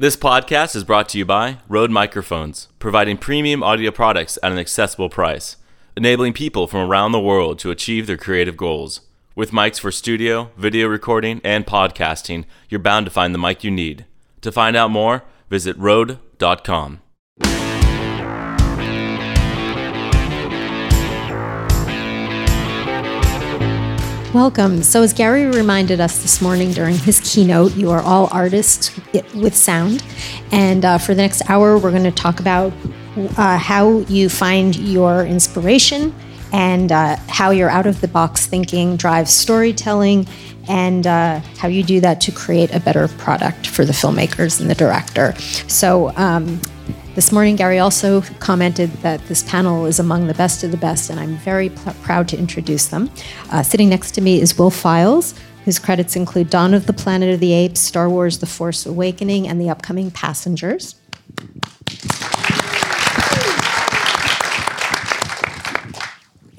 This podcast is brought to you by Rode Microphones, providing premium audio products at an accessible price, enabling people from around the world to achieve their creative goals. With mics for studio, video recording, and podcasting, you're bound to find the mic you need. To find out more, visit Rode.com. Welcome. So, as Gary reminded us this morning during his keynote, you are all artists with sound. And uh, for the next hour, we're going to talk about uh, how you find your inspiration and uh, how your out of the box thinking drives storytelling and uh, how you do that to create a better product for the filmmakers and the director. So, um, this morning, Gary also commented that this panel is among the best of the best, and I'm very pl- proud to introduce them. Uh, sitting next to me is Will Files, whose credits include Dawn of the Planet of the Apes, Star Wars The Force Awakening, and the upcoming Passengers.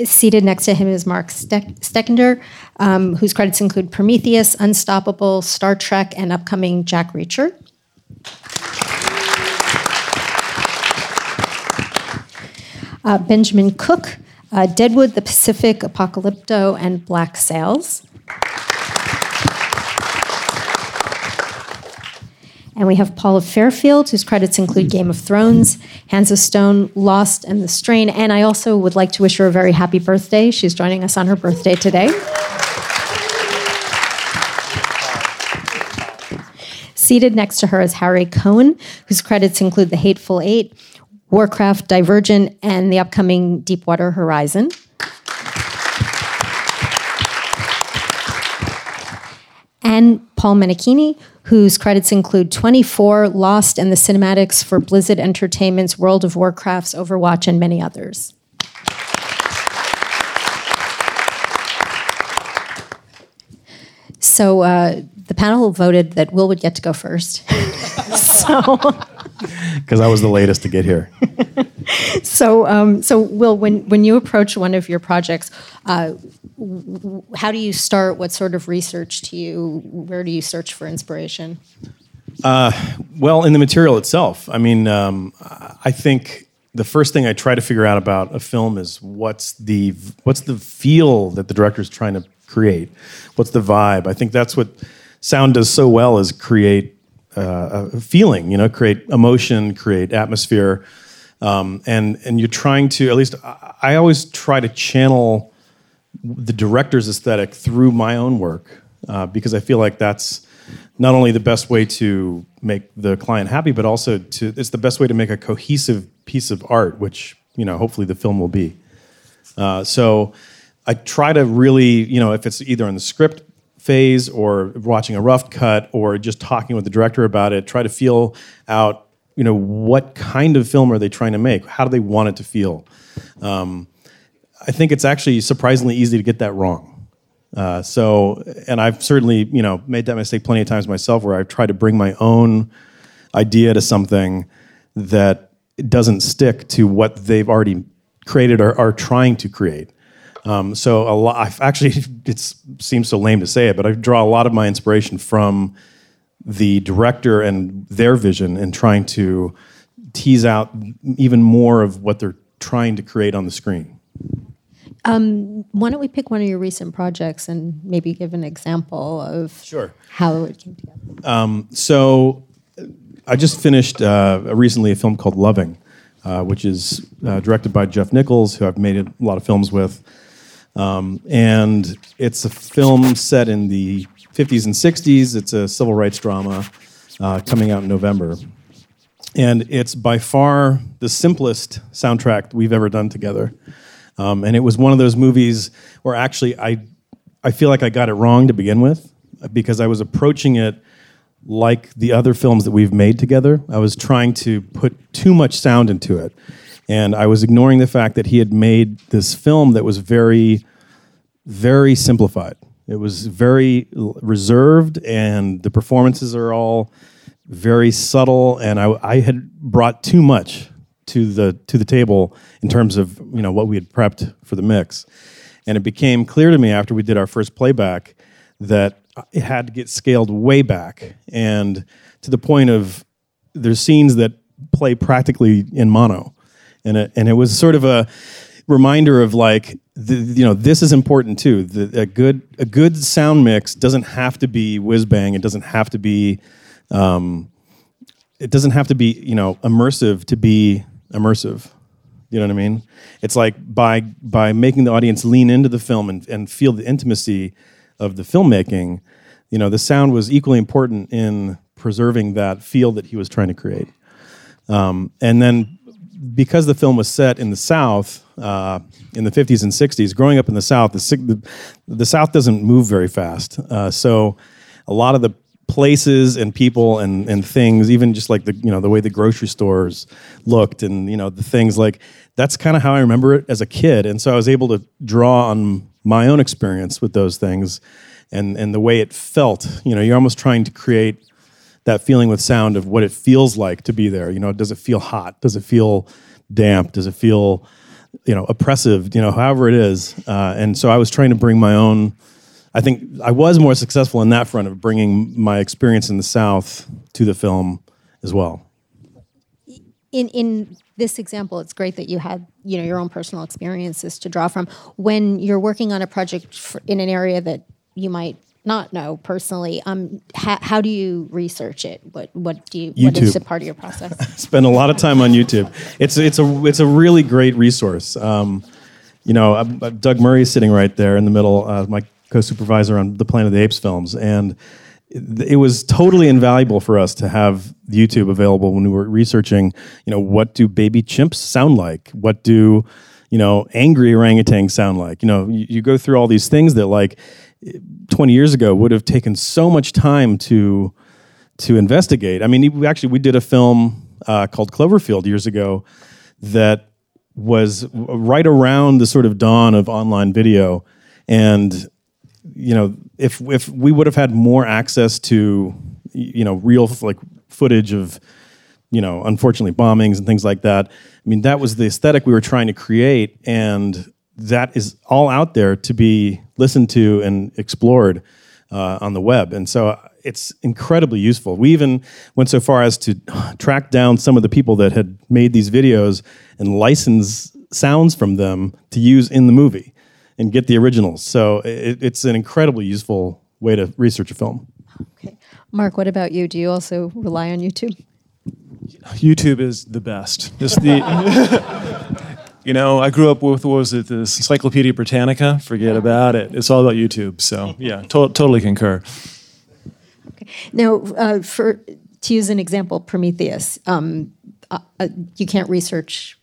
Seated next to him is Mark Stoeckinger, um, whose credits include Prometheus, Unstoppable, Star Trek, and upcoming Jack Reacher. Uh, Benjamin Cook, uh, Deadwood, The Pacific, Apocalypto, and Black Sails. And we have Paula Fairfield, whose credits include Game of Thrones, Hands of Stone, Lost, and The Strain. And I also would like to wish her a very happy birthday. She's joining us on her birthday today. Seated next to her is Harry Cohen, whose credits include The Hateful Eight, Warcraft, Divergent, and the upcoming Deepwater Horizon. and Paul Menichini, whose credits include 24, Lost, and the cinematics for Blizzard Entertainment's World of Warcraft's Overwatch, and many others. So uh, the panel voted that Will would get to go first. so because I was the latest to get here. so, um, so Will, when when you approach one of your projects, uh, how do you start? What sort of research do you? Where do you search for inspiration? Uh, well, in the material itself. I mean, um, I think the first thing I try to figure out about a film is what's the what's the feel that the director is trying to create. What's the vibe? I think that's what sound does so well is create uh, a feeling, you know, create emotion, create atmosphere, um, and and you're trying to at least I, always try to channel the director's aesthetic through my own work uh, because I feel like that's not only the best way to make the client happy, but also to it's the best way to make a cohesive piece of art, which you know hopefully the film will be. Uh, so I try to really, you know, if it's either in the script phase or watching a rough cut or just talking with the director about it try to feel out you know what kind of film are they trying to make? How do they want it to feel? Um, i think it's actually surprisingly easy to get that wrong. Uh, so and i've certainly you know made that mistake plenty of times myself where i've tried to bring my own idea to something that doesn't stick to what they've already created or are trying to create um, so a lot. I've actually, it seems so lame to say it, but I draw a lot of my inspiration from the director and their vision, and trying to tease out even more of what they're trying to create on the screen. Um, why don't we pick one of your recent projects and maybe give an example of sure. how it came together? Um, so, I just finished uh, recently a film called Loving, uh, which is uh, directed by Jeff Nichols, who I've made a lot of films with. Um, and it's a film set in the 50s and 60s. It's a civil rights drama uh, coming out in November. And it's by far the simplest soundtrack we've ever done together. Um, and it was one of those movies where actually I, I feel like I got it wrong to begin with because I was approaching it like the other films that we've made together. I was trying to put too much sound into it. And I was ignoring the fact that he had made this film that was very, very simplified. It was very reserved, and the performances are all very subtle. And I, I had brought too much to the to the table in terms of you know what we had prepped for the mix. And it became clear to me after we did our first playback that it had to get scaled way back and to the point of there's scenes that play practically in mono, and it, and it was sort of a reminder of like the, you know this is important too. The, a good a good sound mix doesn't have to be whiz bang. It doesn't have to be um, it doesn't have to be you know immersive to be immersive. You know what I mean? It's like by by making the audience lean into the film and, and feel the intimacy of the filmmaking. You know, the sound was equally important in preserving that feel that he was trying to create. Um, and then because the film was set in the South uh, in the 50s and 60s, growing up in the South, the, the, South doesn't move very fast. Uh, so a lot of the places and people and, and things, even just like the you know the way the grocery stores looked and you know the things like that's kind of how I remember it as a kid. And so I was able to draw on my own experience with those things and and the way it felt. You know, you're almost trying to create that feeling with sound of what it feels like to be there. You know, does it feel hot? Does it feel damp? Does it feel, you know, oppressive? You know, however it is. Uh, and so I was trying to bring my own. I think I was more successful in that front of bringing my experience in the South to the film as well. In in this example, it's great that you had you know your own personal experiences to draw from. When you're working on a project in an area that you might not know personally. Um, ha- how do you research it? What what do you? YouTube. What is a part of your process? Spend a lot of time on YouTube. It's it's a it's a really great resource. Um, you know, uh, Doug Murray is sitting right there in the middle, uh, my co-supervisor on the Planet of the Apes films, and it, it was totally invaluable for us to have YouTube available when we were researching. You know, what do baby chimps sound like? What do you know angry orangutans sound like? You know, you, you go through all these things that like 20 years ago would have taken so much time to to investigate. I mean, we actually we did a film uh, called Cloverfield years ago that was right around the sort of dawn of online video, and you know, if if we would have had more access to you know real like footage of you know unfortunately bombings and things like that. I mean, that was the aesthetic we were trying to create, and that is all out there to be listened to and explored uh, on the web. And so it's incredibly useful. We even went so far as to track down some of the people that had made these videos and license sounds from them to use in the movie and get the originals. So it, it's an incredibly useful way to research a film. Okay. Mark, what about you? Do you also rely on YouTube? YouTube is the best. Just the You know, I grew up with what was it, the Encyclopedia Britannica? Forget about it. It's all about YouTube. So yeah, to- totally concur. Okay. Now, uh, for to use an example, Prometheus. Um, uh, uh, you can't research.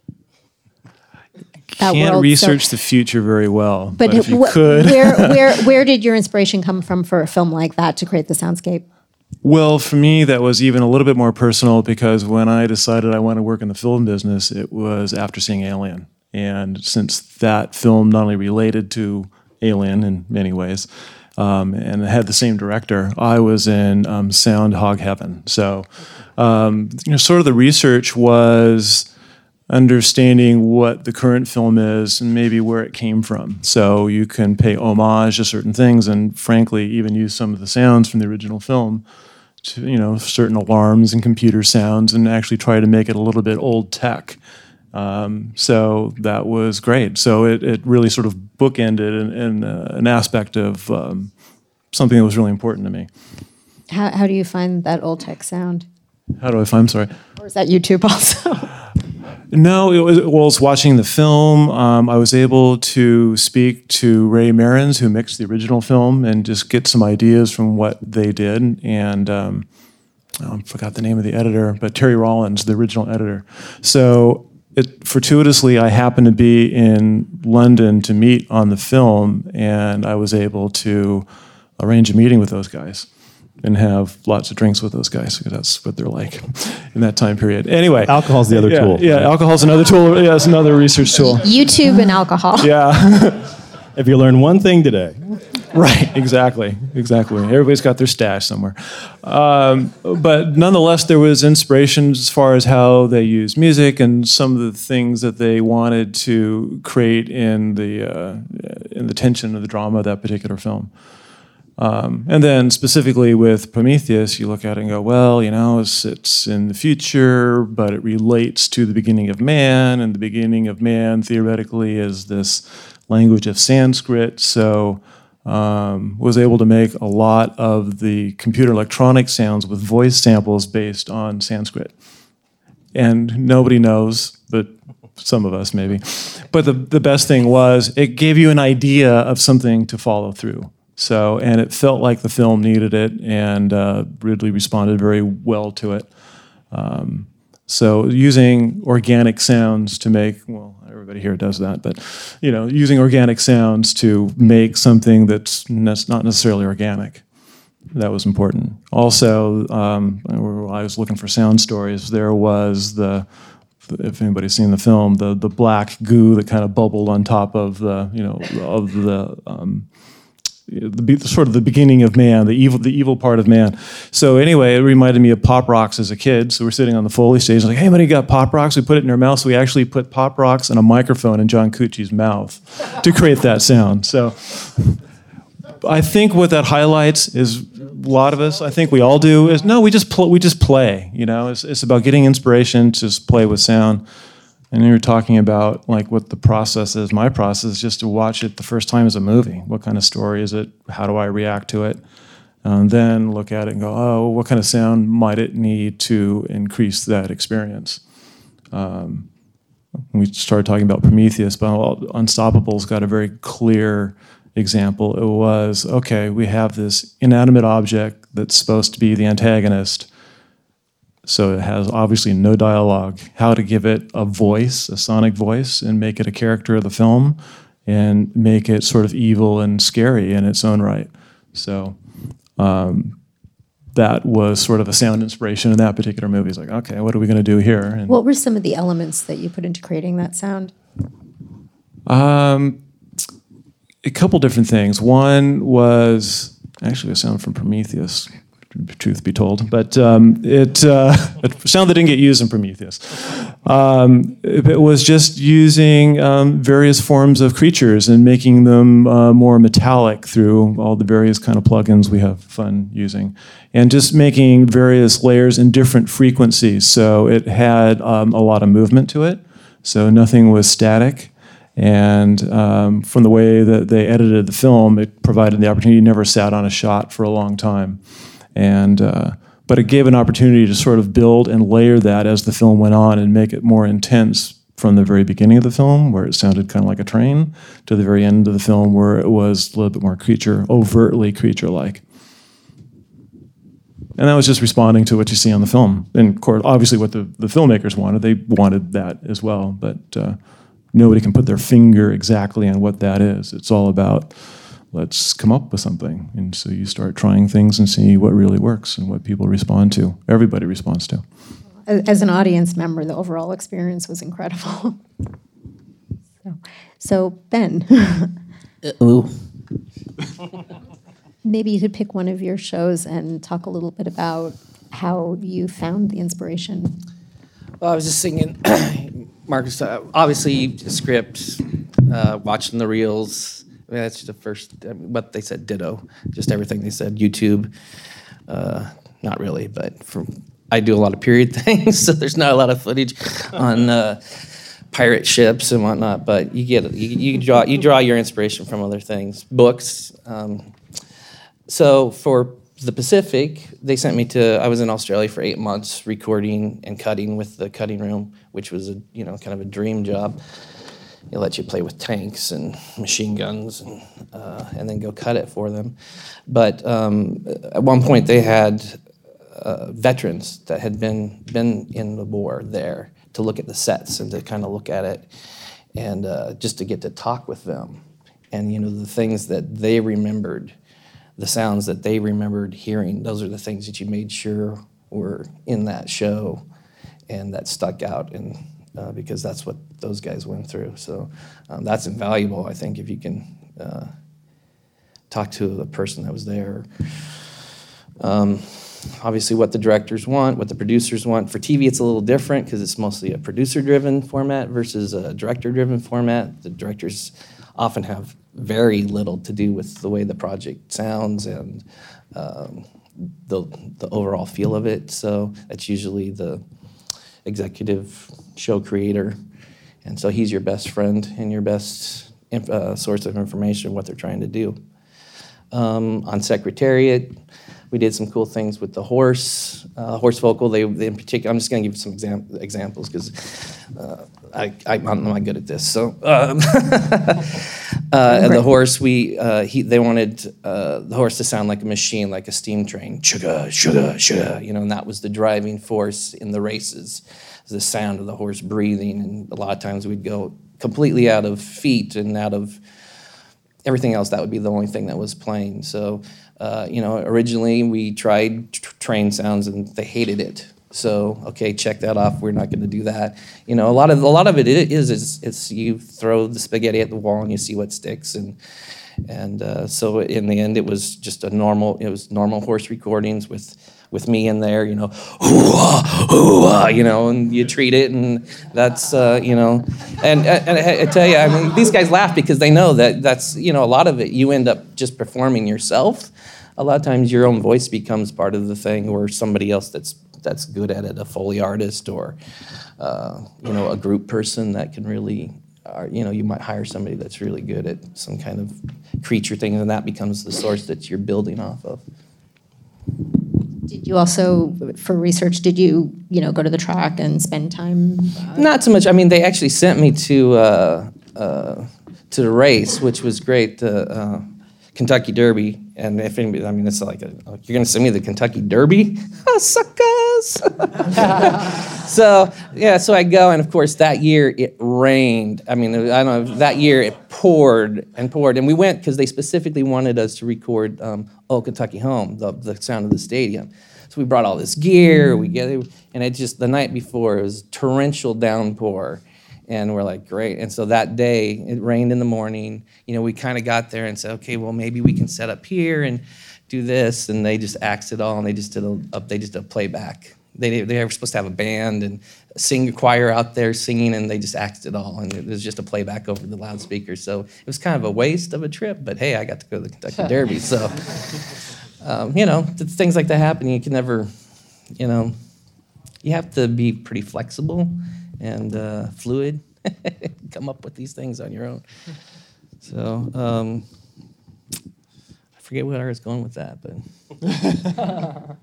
That can't world, research so, the future very well, but, but if you wh- could, where where where did your inspiration come from for a film like that to create the soundscape? Well, for me, that was even a little bit more personal because when I decided I wanted to work in the film business, it was after seeing Alien. And since that film not only related to Alien in many ways, um, and had the same director, I was in um, sound hog heaven. So, um, you know, sort of the research was understanding what the current film is and maybe where it came from. So you can pay homage to certain things and frankly even use some of the sounds from the original film to, you know, certain alarms and computer sounds and actually try to make it a little bit old tech. Um, so that was great. So it, it really sort of bookended in, in uh, an aspect of um, something that was really important to me. How, how do you find that old tech sound? How do I find? I'm sorry. Or is that YouTube also? No, it was, well, watching the film. Um, I was able to speak to Ray Marins, who mixed the original film, and just get some ideas from what they did. And um, oh, I forgot the name of the editor, but Terry Rawlings, the original editor. So it, fortuitously, I happened to be in London to meet on the film, and I was able to arrange a meeting with those guys and have lots of drinks with those guys because that's what they're like in that time period. Anyway, alcohol's the other yeah, tool. Yeah, alcohol's another tool. Yeah, it's another research tool. YouTube and alcohol. Yeah. if you learn one thing today. Right, exactly, exactly. Everybody's got their stash somewhere. Um, but nonetheless, there was inspiration as far as how they use music and some of the things that they wanted to create in the uh, in the tension of the drama of that particular film. Um, and then specifically with Prometheus, you look at it and go, well, you know, it's, it's in the future, but it relates to the beginning of man, and the beginning of man theoretically is this language of Sanskrit. So um, was able to make a lot of the computer electronic sounds with voice samples based on Sanskrit. And nobody knows, but some of us maybe. But the, the best thing was it gave you an idea of something to follow through. So, and it felt like the film needed it, and uh, Ridley responded very well to it. Um, so, using organic sounds to make, well, everybody here does that, but you know, using organic sounds to make something that's not necessarily organic. That was important. Also, um, I was looking for sound stories. There was the if anybody's seen the film, the the black goo that kind of bubbled on top of the you know of the um, the, sort of the beginning of man, the evil, the evil part of man. So anyway, it reminded me of Pop Rocks as a kid. So we're sitting on the Foley stage, like, hey, buddy, you got Pop Rocks? We put it in our mouth. So we actually put Pop Rocks and a microphone in John Cucci's mouth to create that sound. So I think what that highlights is a lot of us. I think we all do is no, we just pl- we just play. You know, it's, it's about getting inspiration to just play with sound. And you were talking about like what the process is. My process is just to watch it the first time as a movie. What kind of story is it? How do I react to it? And then look at it and go, oh, what kind of sound might it need to increase that experience? Um, we started talking about Prometheus, but Unstoppable's got a very clear example. It was okay, we have this inanimate object that's supposed to be the antagonist so it has obviously no dialogue. How to give it a voice, a sonic voice, and make it a character of the film, and make it sort of evil and scary in its own right. So um, that was sort of a sound inspiration in that particular movie. It's like, okay, what are we going to do here? And what were some of the elements that you put into creating that sound? Um, a couple different things. One was actually a sound from Prometheus truth be told, but um, it, uh, a sound that didn't get used in Prometheus. Um, it was just using um, various forms of creatures and making them uh, more metallic through all the various kind of plugins we have fun using, and just making various layers in different frequencies. So it had um, a lot of movement to it, so nothing was static. And um, from the way that they edited the film, it provided the opportunity. You never sat on a shot for a long time. And uh, but it gave an opportunity to sort of build and layer that as the film went on and make it more intense from the very beginning of the film, where it sounded kind of like a train, to the very end of the film, where it was a little bit more creature, overtly creature-like. And that was just responding to what you see on the film. And of course, obviously, what the, the filmmakers wanted, they wanted that as well. But uh, nobody can put their finger exactly on what that is. It's all about let's come up with something. And so you start trying things and see what really works and what people respond to. Everybody responds to. As an audience member, the overall experience was incredible. so, so, Ben. Ooh. Maybe you could pick one of your shows and talk a little bit about how you found the inspiration. Well, I was just thinking, Marcus, uh, obviously, script, uh, watching the reels, I mean, that's the first, I mean, what they said, ditto, just everything they said. YouTube, uh, not really, but for, I do a lot of period things, so there's not a lot of footage on uh, pirate ships and whatnot. But you get you, you draw you draw your inspiration from other things, books. Um, so for the Pacific, they sent me to. I was in Australia for eight months, recording and cutting with the cutting room, which was a you know kind of a dream job it let you play with tanks and machine guns and, uh, and then go cut it for them. But um, at one point, they had uh, veterans that had been, been in the war there to look at the sets and to kind of look at it and uh, just to get to talk with them. And, you know, the things that they remembered, the sounds that they remembered hearing, those are the things that you made sure were in that show and that stuck out. And uh, because that's what those guys went through. So um, that's invaluable, I think, if you can uh, talk to the person that was there. Um, obviously, what the directors want, what the producers want. For TV, it's a little different because it's mostly a producer driven format versus a director driven format. The directors often have very little to do with the way the project sounds and um, the the overall feel of it. So that's usually the executive show creator, and so he's your best friend and your best uh, source of information what they're trying to do. Um, on Secretariat, we did some cool things with the horse, uh, horse vocal. They, they in particular, I'm just going to give some exam- examples because uh, I, I, I'm not good at this. So, um, uh, the horse, we uh, he, they wanted uh, the horse to sound like a machine, like a steam train, sugar, sugar, sugar. You know, and that was the driving force in the races, the sound of the horse breathing. And a lot of times we'd go completely out of feet and out of everything else, that would be the only thing that was playing. So, uh, you know, originally we tried tr- train sounds and they hated it. So, okay, check that off. We're not going to do that. You know, a lot of a lot of it is is it's you throw the spaghetti at the wall and you see what sticks and and uh, so in the end it was just a normal it was normal horse recordings with with me in there, you know, hoo-ah, hoo-ah, you know, and you treat it, and that's, uh, you know, and, and I, I tell you, I mean, these guys laugh because they know that that's, you know, a lot of it you end up just performing yourself. A lot of times your own voice becomes part of the thing, or somebody else that's that's good at it, a foley artist, or uh, you know, a group person that can really. Uh, you know, you might hire somebody that's really good at some kind of creature thing, and that becomes the source that you're building off of. Did you also, for research, did you, you know, go to the track and spend time? Not so much. I mean, they actually sent me to uh, uh, to the race, which was great. The uh, Kentucky Derby, and if anybody, I mean, it's like a, you're going to send me the Kentucky Derby, oh, so yeah, so I go, and of course that year it rained. I mean, I don't know. That year it poured and poured, and we went because they specifically wanted us to record um, "Oh Kentucky Home," the, the sound of the stadium. So we brought all this gear. We get it, and it just the night before it was torrential downpour, and we're like, great. And so that day it rained in the morning. You know, we kind of got there and said, okay, well maybe we can set up here and do this, and they just axed it all, and they just did a, a they just did a playback. They they were supposed to have a band and sing a choir out there singing, and they just axed it all, and it was just a playback over the loudspeakers. So it was kind of a waste of a trip, but hey, I got to go to the Kentucky Derby, so um, you know, things like that happen. You can never, you know, you have to be pretty flexible and uh, fluid, come up with these things on your own. So um, forget where I was going with that, but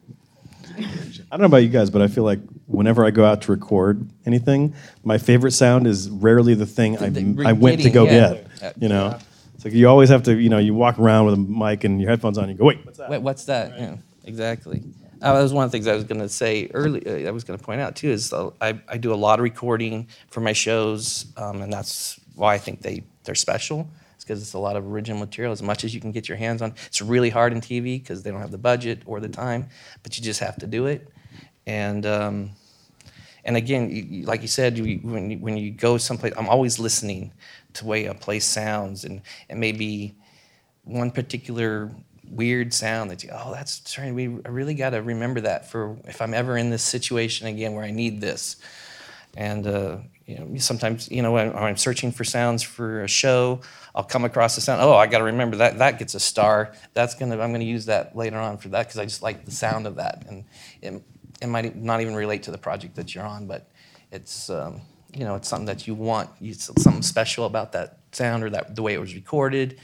I don't know about you guys, but I feel like whenever I go out to record anything, my favorite sound is rarely the thing I, the I went to go yeah. get. You know, it's like you always have to, you know, you walk around with a mic and your headphones on. You go, wait, what's that? Wait, what's that? Yeah, exactly. Uh, that was one of the things I was going to say early. Uh, I was going to point out too is uh, I, I do a lot of recording for my shows, um, and that's why I think they they're special. Because it's a lot of original material, as much as you can get your hands on. It's really hard in TV because they don't have the budget or the time, but you just have to do it. And um, and again, you, you- like you said, you, when you, when you go someplace, I'm always listening to way a place sounds, and and maybe one particular weird sound that you oh that's sorry we I really got to remember that for if I'm ever in this situation again where I need this and uh, you know sometimes you know when I'm searching for sounds for a show I'll come across a sound oh I got to remember that that gets a star. That's gonna I'm gonna use that later on for that because I just like the sound of that. And it, it might not even relate to the project that you're on but it's um, you know it's something that you want. Something special about that sound or that the way it was recorded.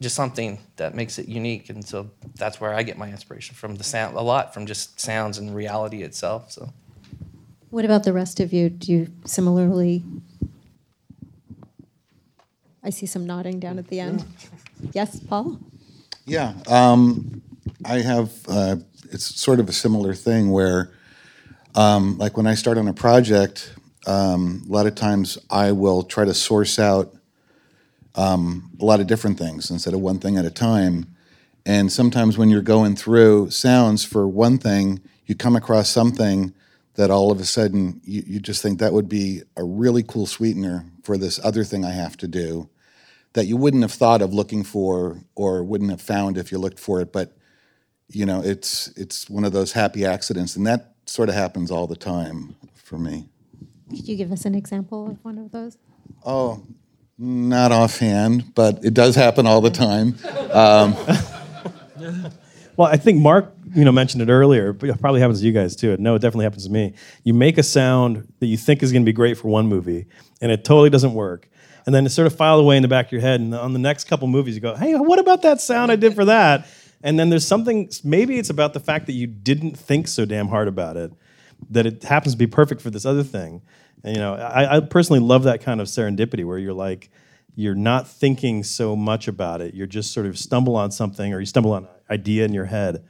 Just something that makes it unique and so that's where i get my inspiration from the sound a lot from just sounds and reality itself so What about the rest of you? Do you similarly? I see some nodding down at the end. Yes, Paul? Yeah, um, I have. Uh, it's sort of a similar thing where, um, like when I start on a project, um, a lot of times I will try to source out um, a lot of different things instead of one thing at a time. And sometimes when you're going through sounds for one thing, you come across something that all of a sudden you, you just think that would be a really cool sweetener for this other thing I have to do that you wouldn't have thought of looking for or wouldn't have found if you looked for it but you know it's it's one of those happy accidents and that sort of happens all the time for me Could you give us an example of one of those? oh Not offhand, but it does happen all the time. Um, Well, I think Mark, you know, mentioned it earlier, but it probably happens to you guys too. No, it definitely happens to me. You make a sound that you think is going to be great for one movie, and it totally doesn't work. And then it's sort of filed away in the back of your head. And on the next couple movies, you go, "Hey, what about that sound I did for that?" And then there's something. Maybe it's about the fact that you didn't think so damn hard about it, that it happens to be perfect for this other thing. And you know, I, I personally love that kind of serendipity where you're like, you're not thinking so much about it. You're just sort of stumble on something, or you stumble on an idea in your head.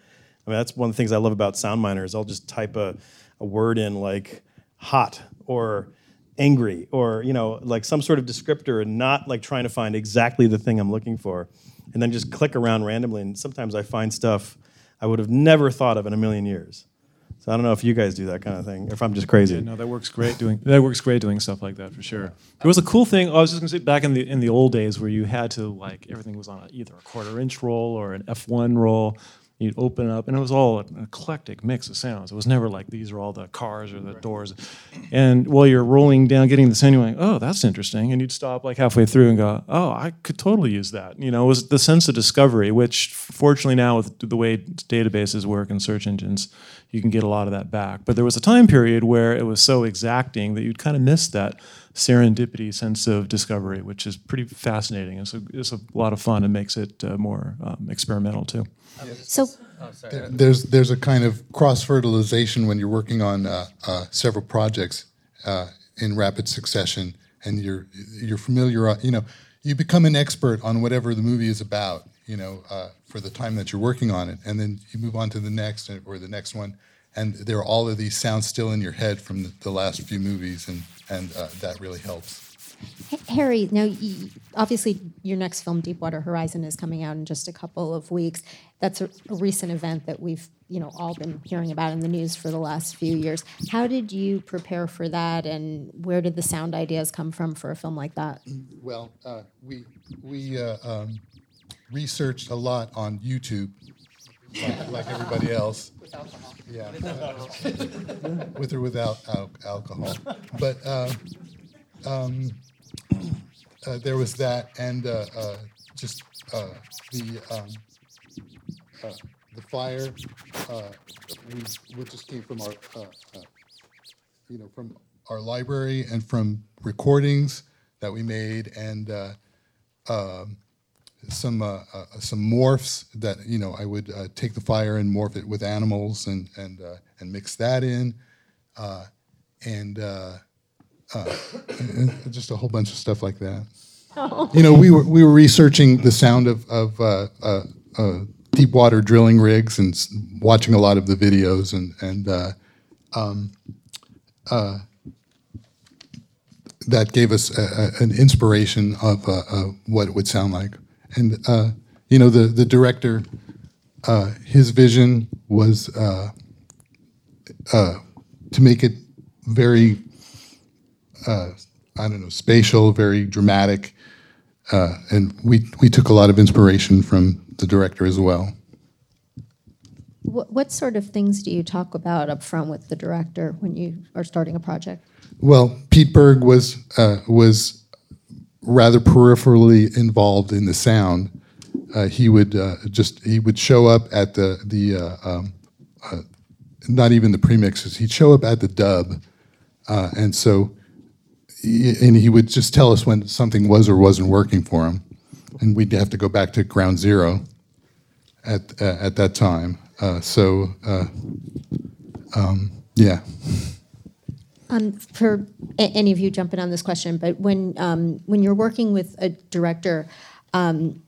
I mean, that's one of the things I love about SoundMiner is I'll just type a, a word in like hot or angry or you know like some sort of descriptor and not like trying to find exactly the thing I'm looking for, and then just click around randomly. And sometimes I find stuff I would have never thought of in a million years. So I don't know if you guys do that kind of thing, or if I'm just crazy. No, that works great doing that works great doing stuff like that for sure. There was a cool thing. I was just gonna say back in the in the old days where you had to like everything was on a, either a quarter inch roll or an F1 roll. You'd open it up, and it was all an eclectic mix of sounds. It was never like these are all the cars or the doors. And while you're rolling down, getting the sound, you're like, oh, that's interesting. And you'd stop like halfway through and go, oh, I could totally use that. You know, it was the sense of discovery, which fortunately now with the way databases work and search engines, you can get a lot of that back. But there was a time period where it was so exacting that you'd kind of miss that serendipity sense of discovery, which is pretty fascinating. It's a, it's a lot of fun and makes it uh, more um, experimental too. So There- There's there's a kind of cross fertilization when you're working on uh, uh, several projects uh, in rapid succession, and you're you're familiar. uh, You know, you become an expert on whatever the movie is about. You know, uh, for the time that you're working on it, and then you move on to the next or the next one, and there are all of these sounds still in your head from the, the last few movies, and and uh, that really helps. Harry, now y- obviously your next film, Deepwater Horizon, is coming out in just a couple of weeks. That's a, a recent event that we've you know all been hearing about in the news for the last few years. How did you prepare for that, and where did the sound ideas come from for a film like that? Well, uh, we we uh, um, researched a lot on YouTube, like, like everybody else. Yeah, with or without al- alcohol. But uh, um, uh, there was that, and uh, uh, just uh, the um, uh, the fire, uh, we, which just came from our, uh, uh, you know, from our library and from recordings that we made, and uh, um, some uh, uh, some morphs that you know I would uh, take the fire and morph it with animals and and uh, and mix that in, uh, and, uh, uh, and just a whole bunch of stuff like that. You know, we were we were researching the sound of of uh, uh, uh, deep water drilling rigs and s- watching a lot of the videos and and uh, um, uh, that gave us a, a, an inspiration of uh, uh, what it would sound like. And uh, you know, the the director, uh, his vision was uh, uh, to make it very, uh, I don't know, spatial, very dramatic, uh, and we we took a lot of inspiration from the director as well. What, what sort of things do you talk about up front with the director when you are starting a project? Well, Pete Berg was uh, was rather peripherally involved in the sound. Uh, he would uh, just he would show up at the the uh, um, uh, not even the premixes. He'd show up at the dub, uh, and so and he would just tell us when something was or wasn't working for him, and we'd have to go back to ground zero at at that time. So um, yeah. Um, for any of you jumping on this question, but when um, when you're working with a director, um,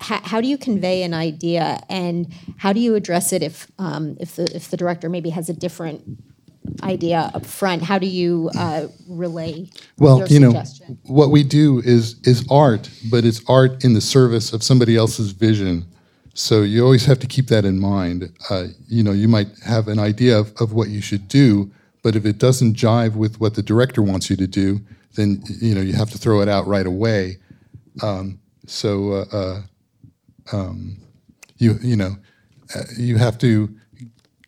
how, how do you convey an idea, and how do you address it if um, if the if the director maybe has a different idea up front? How do you uh, relay Well, you know, what we do is is art, but it's art in the service of somebody else's vision. So you always have to keep that in mind. Uh, you know, you might have an idea of, of what you should do, but if it doesn't jive with what the director wants you to do, then you know you have to throw it out right away. Um, so uh, uh, um, you you know uh, you have to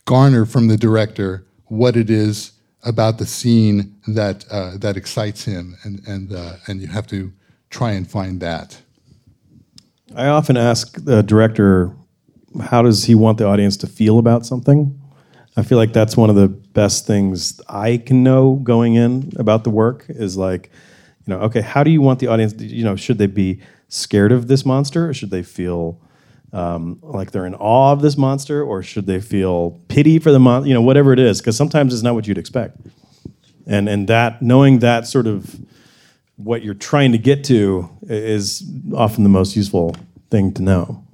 garner from the director what it is about the scene that uh, that excites him, and and uh, and you have to try and find that. I often ask the director, how does he want the audience to feel about something? I feel like that's one of the best things I can know going in about the work is like, you know, okay, how do you want the audience? You know, should they be scared of this monster, or should they feel um, like they're in awe of this monster, or should they feel pity for the monster? You know, whatever it is, because sometimes it's not what you'd expect. And and that knowing that sort of what you're trying to get to is often the most useful thing to know.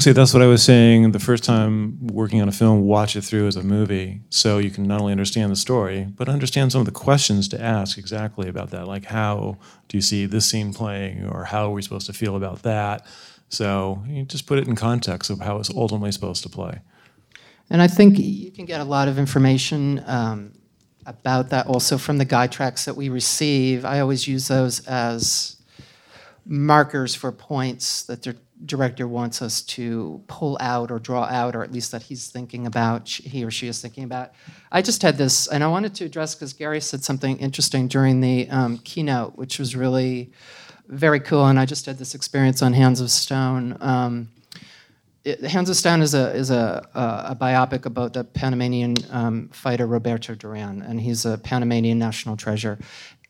Say that's what I was saying the first time working on a film, watch it through as a movie so you can not only understand the story, but understand some of the questions to ask exactly about that. Like, how do you see this scene playing, or how are we supposed to feel about that? So you just put it in context of how it's ultimately supposed to play. And I think you can get a lot of information um, about that also from the guide tracks that we receive. I always use those as markers for points that the director wants us to pull out or draw out, or at least that he's thinking about, he or she is thinking about. I just had this, and I wanted to address because Gary said something interesting during the um, keynote, which was really very cool. And I just had this experience on Hands of Stone. Um, it, Hands of Stone is a is a, a, a biopic about the Panamanian um, fighter Roberto Duran, and he's a Panamanian national treasure.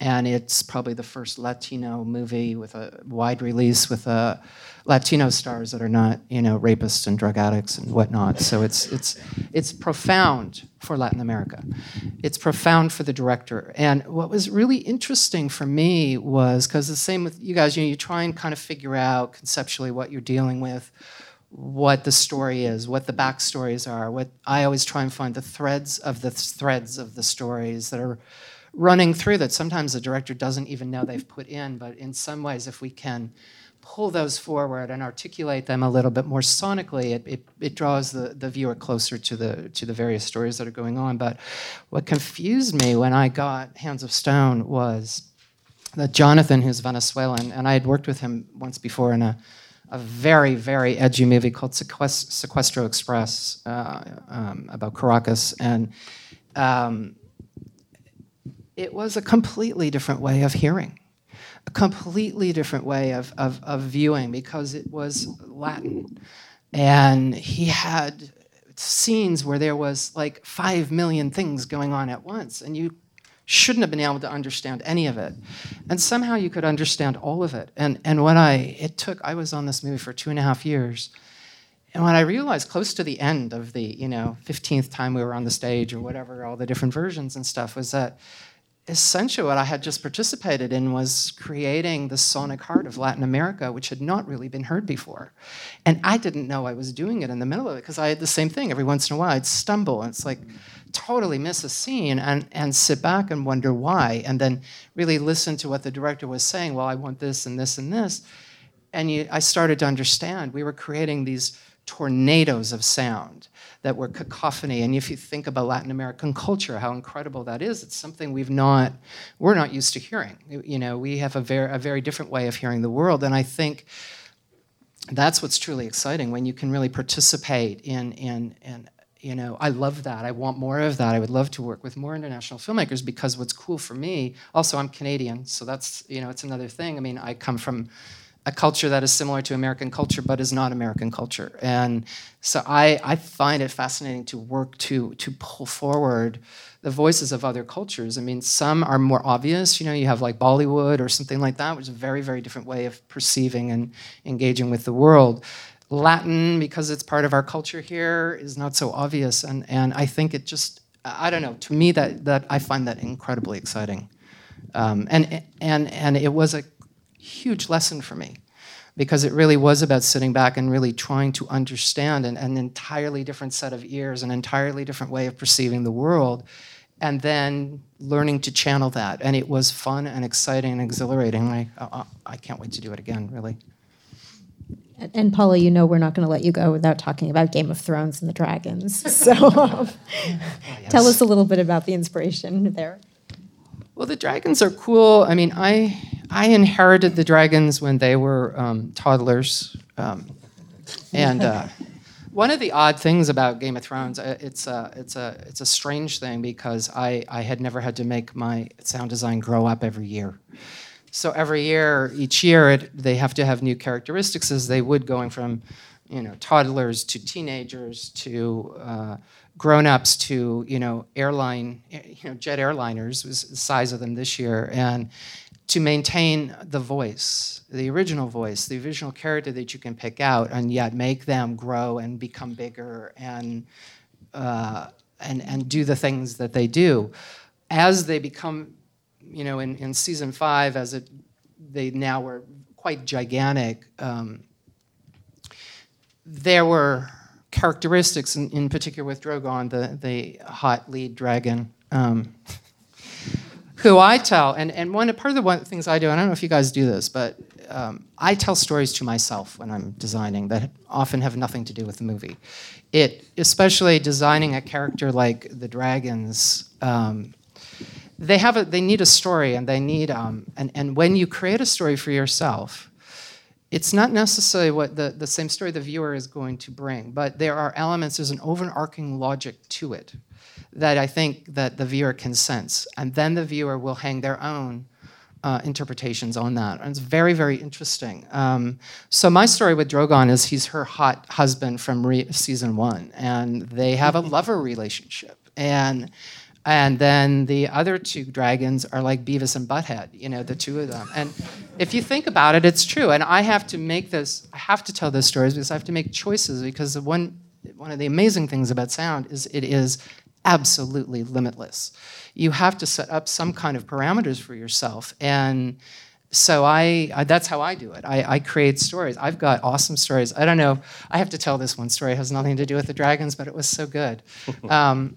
And it's probably the first Latino movie with a wide release with uh, Latino stars that are not, you know, rapists and drug addicts and whatnot. So it's it's it's profound for Latin America. It's profound for the director. And what was really interesting for me was because the same with you guys, you know, you try and kind of figure out conceptually what you're dealing with what the story is, what the backstories are. What I always try and find the threads of the threads of the stories that are running through that sometimes the director doesn't even know they've put in. But in some ways, if we can pull those forward and articulate them a little bit more sonically, it, it, it, draws the, the viewer closer to the to the various stories that are going on. But what confused me when I got Hands of Stone was that Jonathan, who's Venezuelan, and I had worked with him once before in a a very, very edgy movie called Secuestro Express uh, um, about Caracas. And um, it was a completely different way of hearing, a completely different way of, of, of viewing because it was Latin. And he had scenes where there was like five million things going on at once, and you shouldn't have been able to understand any of it. And somehow you could understand all of it. And, and when I, it took, I was on this movie for two and a half years. And when I realized close to the end of the, you know, 15th time we were on the stage or whatever, all the different versions and stuff, was that essentially what I had just participated in was creating the sonic heart of Latin America, which had not really been heard before. And I didn't know I was doing it in the middle of it because I had the same thing. Every once in a while I'd stumble and it's like, totally miss a scene and, and sit back and wonder why, and then really listen to what the director was saying. Well, I want this and this and this. And you, I started to understand we were creating these tornadoes of sound that were cacophony. And if you think about Latin American culture, how incredible that is, it's something we've not, we're not used to hearing. You know, we have a very, a very different way of hearing the world. And I think that's what's truly exciting when you can really participate in, in, in you know i love that i want more of that i would love to work with more international filmmakers because what's cool for me also i'm canadian so that's you know it's another thing i mean i come from a culture that is similar to american culture but is not american culture and so i, I find it fascinating to work to to pull forward the voices of other cultures i mean some are more obvious you know you have like bollywood or something like that which is a very very different way of perceiving and engaging with the world Latin, because it's part of our culture here, is not so obvious. And, and I think it just, I don't know, to me, that, that I find that incredibly exciting. Um, and, and, and it was a huge lesson for me because it really was about sitting back and really trying to understand an, an entirely different set of ears, an entirely different way of perceiving the world, and then learning to channel that. And it was fun and exciting and exhilarating. I, I, I can't wait to do it again, really. And Paula, you know we're not going to let you go without talking about Game of Thrones and the dragons. So um, yes. tell us a little bit about the inspiration there. Well, the dragons are cool. I mean, I I inherited the dragons when they were um, toddlers, um, and uh, one of the odd things about Game of Thrones, uh, it's a it's a it's a strange thing because I I had never had to make my sound design grow up every year so every year, each year, it, they have to have new characteristics as they would going from, you know, toddlers to teenagers to uh, grown-ups to you know airline, you know, jet airliners was the size of them this year, and to maintain the voice, the original voice, the original character that you can pick out, and yet make them grow and become bigger and uh, and and do the things that they do. As they become you know, in, in season five, as it they now were quite gigantic, um, there were characteristics, in, in particular with Drogon, the, the hot lead dragon, um, who I tell, and, and one part of the one, things I do, I don't know if you guys do this, but um, I tell stories to myself when I'm designing that often have nothing to do with the movie. It, especially designing a character like the dragons, um, they have a, they need a story and they need um, and, and when you create a story for yourself it's not necessarily what the, the same story the viewer is going to bring but there are elements there's an overarching logic to it that i think that the viewer can sense and then the viewer will hang their own uh, interpretations on that and it's very very interesting. Um, so my story with drogon is he's her hot husband from re- season one and they have a lover relationship and and then the other two dragons are like Beavis and Butthead, you know, the two of them. And if you think about it, it's true. And I have to make this, I have to tell those stories because I have to make choices because one, one of the amazing things about sound is it is absolutely limitless. You have to set up some kind of parameters for yourself. And so I, I, that's how I do it. I, I, create stories. I've got awesome stories. I don't know. I have to tell this one story. It has nothing to do with the dragons, but it was so good. Um,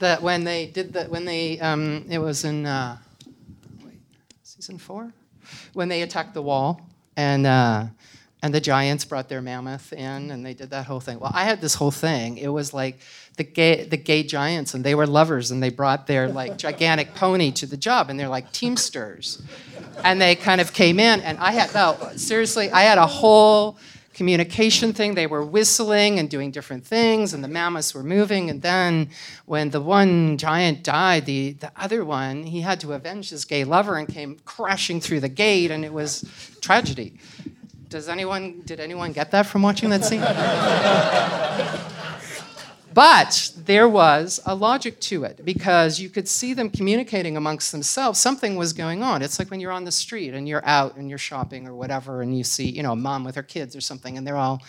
that when they did that, when they, um, it was in uh, wait, season four, when they attacked the wall and uh, and the giants brought their mammoth in and they did that whole thing. Well, I had this whole thing. It was like the gay the gay giants and they were lovers and they brought their like gigantic pony to the job and they're like teamsters, and they kind of came in and I had no seriously I had a whole communication thing. They were whistling and doing different things, and the mammoths were moving. And then, when the one giant died, the, the other one, he had to avenge his gay lover and came crashing through the gate, and it was tragedy. Does anyone, did anyone get that from watching that scene? But there was a logic to it because you could see them communicating amongst themselves. Something was going on. It's like when you're on the street and you're out and you're shopping or whatever, and you see, you know, a mom with her kids or something, and they're all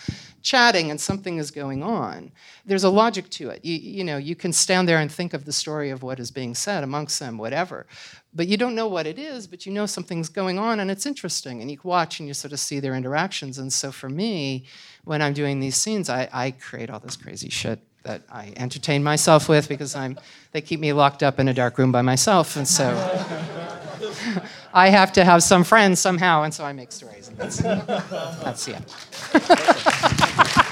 chatting and something is going on. There's a logic to it. You, you know, you can stand there and think of the story of what is being said amongst them, whatever. But you don't know what it is, but you know something's going on and it's interesting. And you watch and you sort of see their interactions. And so for me, when I'm doing these scenes, I, I create all this crazy shit that I entertain myself with because I'm they keep me locked up in a dark room by myself, and so I have to have some friends somehow, and so I make stories, and that's that's yeah.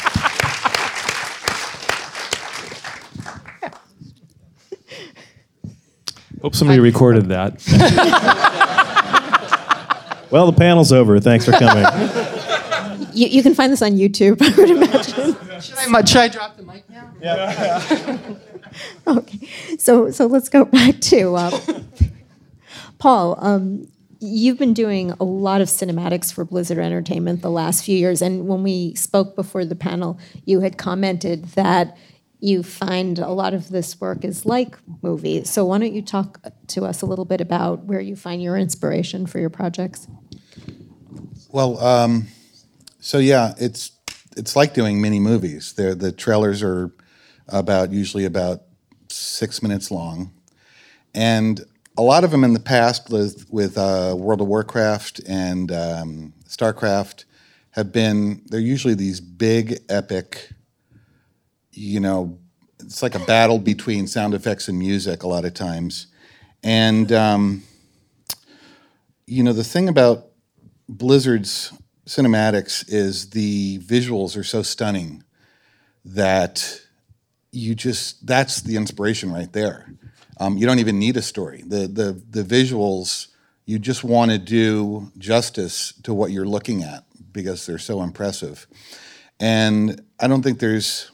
Hope somebody recorded that. well, the panel's over. Thanks for coming. You, you can find this on YouTube, I would imagine. Should I, should I drop the mic now? Yeah. okay. So so let's go back to uh, Paul. Um, you've been doing a lot of cinematics for Blizzard Entertainment the last few years, and when we spoke before the panel, you had commented that you find a lot of this work is like movies. So why don't you talk to us a little bit about where you find your inspiration for your projects? Well, um, so yeah, it's it's like doing mini movies. They're, the trailers are about usually about six minutes long, and a lot of them in the past with, with uh, World of Warcraft and um, Starcraft have been. They're usually these big epic. You know, it's like a battle between sound effects and music a lot of times, and um, you know the thing about Blizzard's cinematics is the visuals are so stunning that you just that's the inspiration right there. Um, you don't even need a story. The the the visuals you just want to do justice to what you're looking at because they're so impressive. And I don't think there's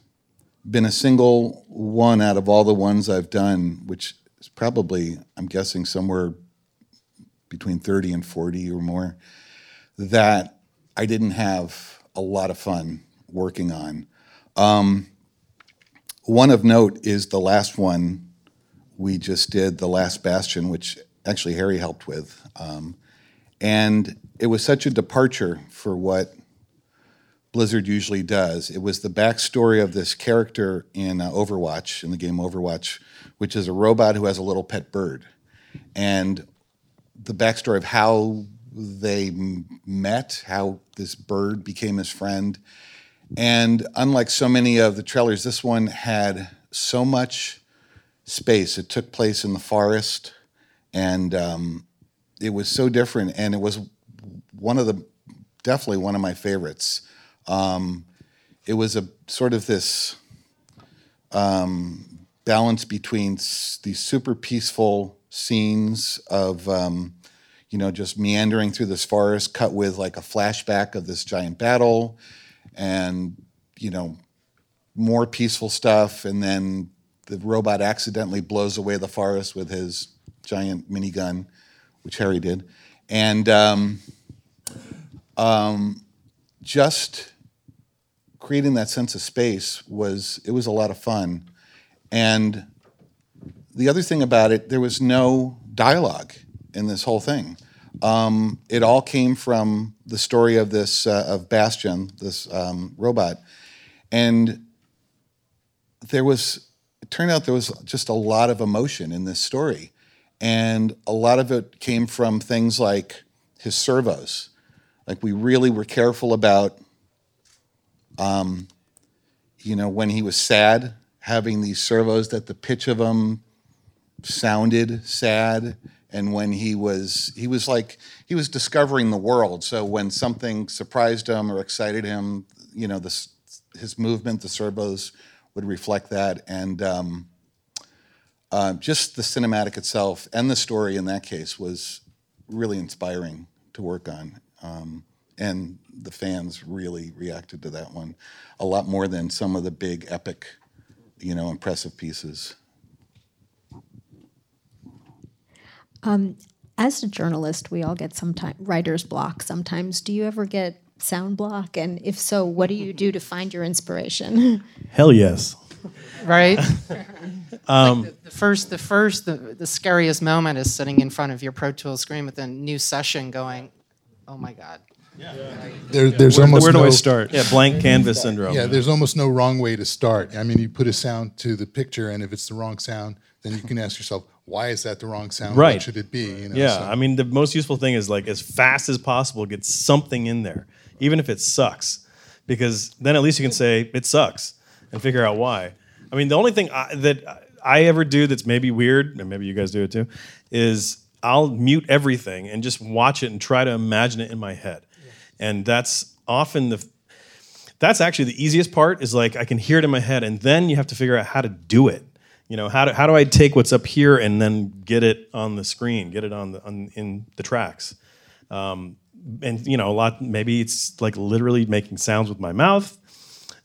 been a single one out of all the ones I've done, which is probably I'm guessing somewhere between 30 and 40 or more, that I didn't have a lot of fun working on. Um, one of note is the last one we just did, The Last Bastion, which actually Harry helped with. Um, and it was such a departure for what Blizzard usually does. It was the backstory of this character in uh, Overwatch, in the game Overwatch, which is a robot who has a little pet bird. And the backstory of how they met, how this bird became his friend. And unlike so many of the trailers, this one had so much space. It took place in the forest, and um, it was so different. And it was one of the definitely one of my favorites. Um, it was a sort of this um, balance between s- these super peaceful scenes of um, you know just meandering through this forest, cut with like a flashback of this giant battle, and you know more peaceful stuff, and then the robot accidentally blows away the forest with his giant minigun, which Harry did, and um, um, just creating that sense of space was it was a lot of fun, and the other thing about it, there was no dialogue in this whole thing. Um, it all came from the story of this uh, of Bastion, this um, robot, and there was it turned out there was just a lot of emotion in this story. And a lot of it came from things like his servos. Like we really were careful about um, you know when he was sad having these servos that the pitch of them sounded sad and when he was he was like he was discovering the world. So when something surprised him or excited him you know this his movement the servos would reflect that. And um, uh, just the cinematic itself and the story in that case was really inspiring to work on. Um, and the fans really reacted to that one a lot more than some of the big epic you know impressive pieces As a journalist, we all get sometimes writer's block. Sometimes, do you ever get sound block? And if so, what do you do to find your inspiration? Hell yes. right? um, the, the first, the first, the, the scariest moment is sitting in front of your Pro Tools screen with a new session, going, "Oh my God." There, there's Where, almost where do no, I start? Yeah, blank canvas syndrome. Yeah, there's almost no wrong way to start. I mean, you put a sound to the picture, and if it's the wrong sound, then you can ask yourself, why is that the wrong sound? Right. What should it be? You know, Yeah, so- I mean, the most useful thing is like as fast as possible, get something in there, even if it sucks, because then at least you can say it sucks and figure out why. I mean, the only thing I, that I ever do that's maybe weird, and maybe you guys do it too, is I'll mute everything and just watch it and try to imagine it in my head, and that's often the that's actually the easiest part is like I can hear it in my head, and then you have to figure out how to do it. You know, how do, how do I take what's up here and then get it on the screen, get it on the on, in the tracks? Um, and you know, a lot maybe it's like literally making sounds with my mouth,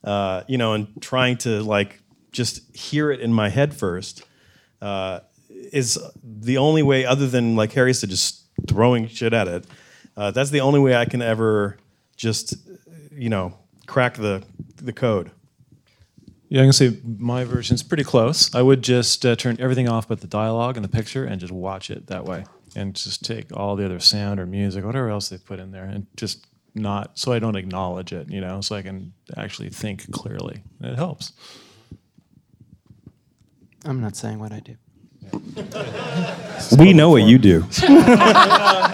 uh, you know, and trying to like just hear it in my head first uh, is the only way, other than like Harry said, just throwing shit at it. Uh, that's the only way I can ever just, you know, crack the the code. Yeah, I can say my version is pretty close. I would just uh, turn everything off but the dialogue and the picture and just watch it that way. And just take all the other sound or music, whatever else they put in there, and just not, so I don't acknowledge it, you know, so I can actually think clearly. It helps. I'm not saying what I do. We know what you do.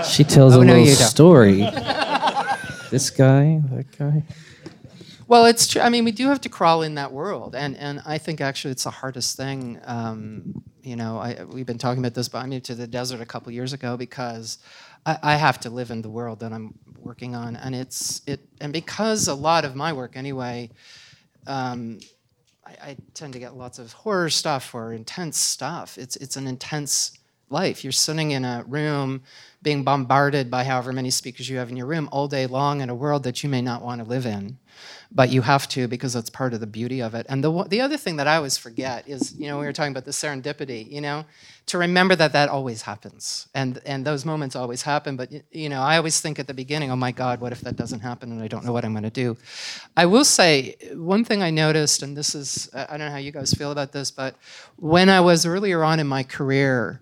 She tells Oh, a no, little story. this guy, that guy. Well, it's true. I mean, we do have to crawl in that world, and and I think actually it's the hardest thing. Um, you know, I, we've been talking about this, but I moved to the desert a couple years ago because I, I have to live in the world that I'm working on, and it's it, and because a lot of my work anyway. Um, I, I tend to get lots of horror stuff or intense stuff. It's it's an intense life. You're sitting in a room, being bombarded by however many speakers you have in your room all day long in a world that you may not want to live in but you have to because that's part of the beauty of it. And the the other thing that I always forget is, you know, we were talking about the serendipity, you know, to remember that that always happens, and and those moments always happen. But you know, I always think at the beginning, oh my God, what if that doesn't happen, and I don't know what I'm going to do. I will say one thing I noticed, and this is I don't know how you guys feel about this, but when I was earlier on in my career,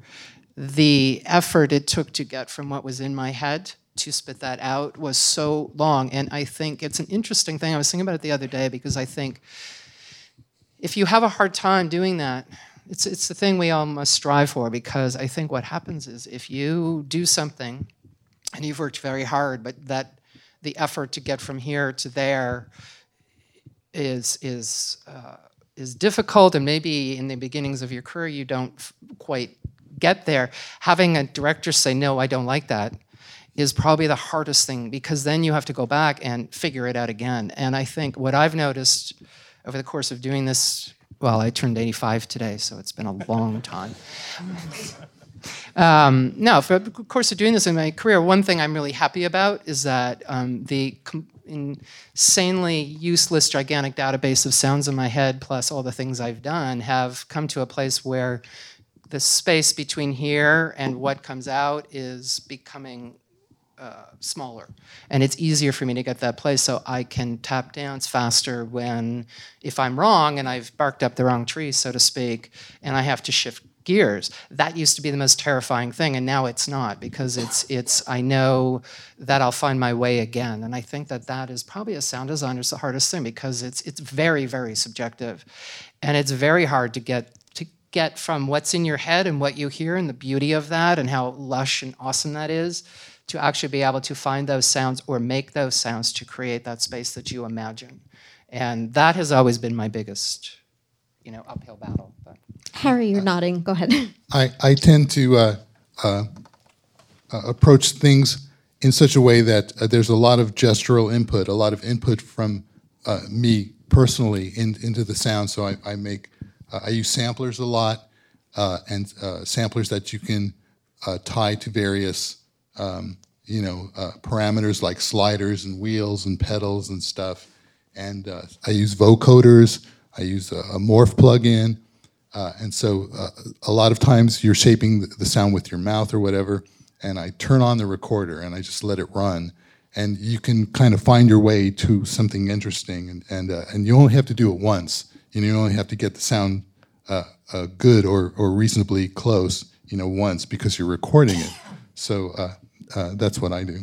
the effort it took to get from what was in my head to spit that out was so long. And I think it's an interesting thing. I was thinking about it the other day because I think if you have a hard time doing that, it's, it's the thing we all must strive for because I think what happens is if you do something and you've worked very hard, but that the effort to get from here to there is, is, uh, is difficult, and maybe in the beginnings of your career you don't f- quite get there, having a director say, No, I don't like that, is probably the hardest thing because then you have to go back and figure it out again. And I think what I've noticed over the course of doing this, well, I turned 85 today, so it's been a long time. Um, no, for the course of doing this in my career, one thing I'm really happy about is that um, the com- insanely useless, gigantic database of sounds in my head, plus all the things I've done, have come to a place where the space between here and what comes out is becoming uh, smaller. And it's easier for me to get that place so I can tap dance faster when, if I'm wrong and I've barked up the wrong tree, so to speak, and I have to shift gears. That used to be the most terrifying thing, and now it's not because it's, it's I know that I'll find my way again. And I think that that is probably a sound designer's the hardest thing because it's, it's very, very subjective. And it's very hard to get to get from what's in your head and what you hear and the beauty of that and how lush and awesome that is to actually be able to find those sounds or make those sounds to create that space that you imagine. And that has always been my biggest, you know, uphill battle. But. Harry, you're nodding. Go ahead. I, I tend to uh, uh, uh, approach things in such a way that uh, there's a lot of gestural input, a lot of input from uh, me personally in, into the sound. So I, I make, uh, I use samplers a lot, and samplers that you can tie to various um, you know, uh, parameters like sliders and wheels and pedals and stuff. And uh, I use vocoders. I use a, a morph plugin. Uh, and so uh, a lot of times you're shaping the sound with your mouth or whatever. And I turn on the recorder and I just let it run. And you can kind of find your way to something interesting. And, and, uh, and you only have to do it once. You, know, you only have to get the sound uh, good or, or reasonably close, you know, once because you're recording it. So uh, that's what I do.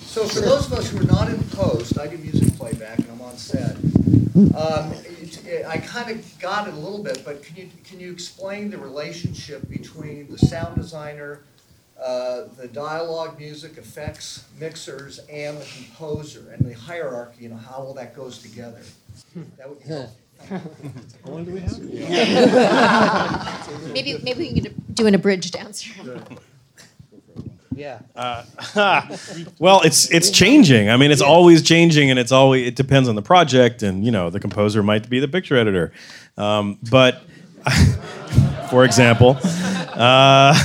So for those of us who are not in post, I do music playback and I'm on set. Um, I kind of got it a little bit, but can you can you explain the relationship between the sound designer, uh, the dialogue, music, effects, mixers, and the composer, and the hierarchy, and how all that goes together? That would be helpful. How long do we have? maybe maybe we can do an abridged answer. Yeah. Uh, well, it's it's changing. I mean, it's always changing, and it's always it depends on the project, and you know, the composer might be the picture editor, um, but for example, uh,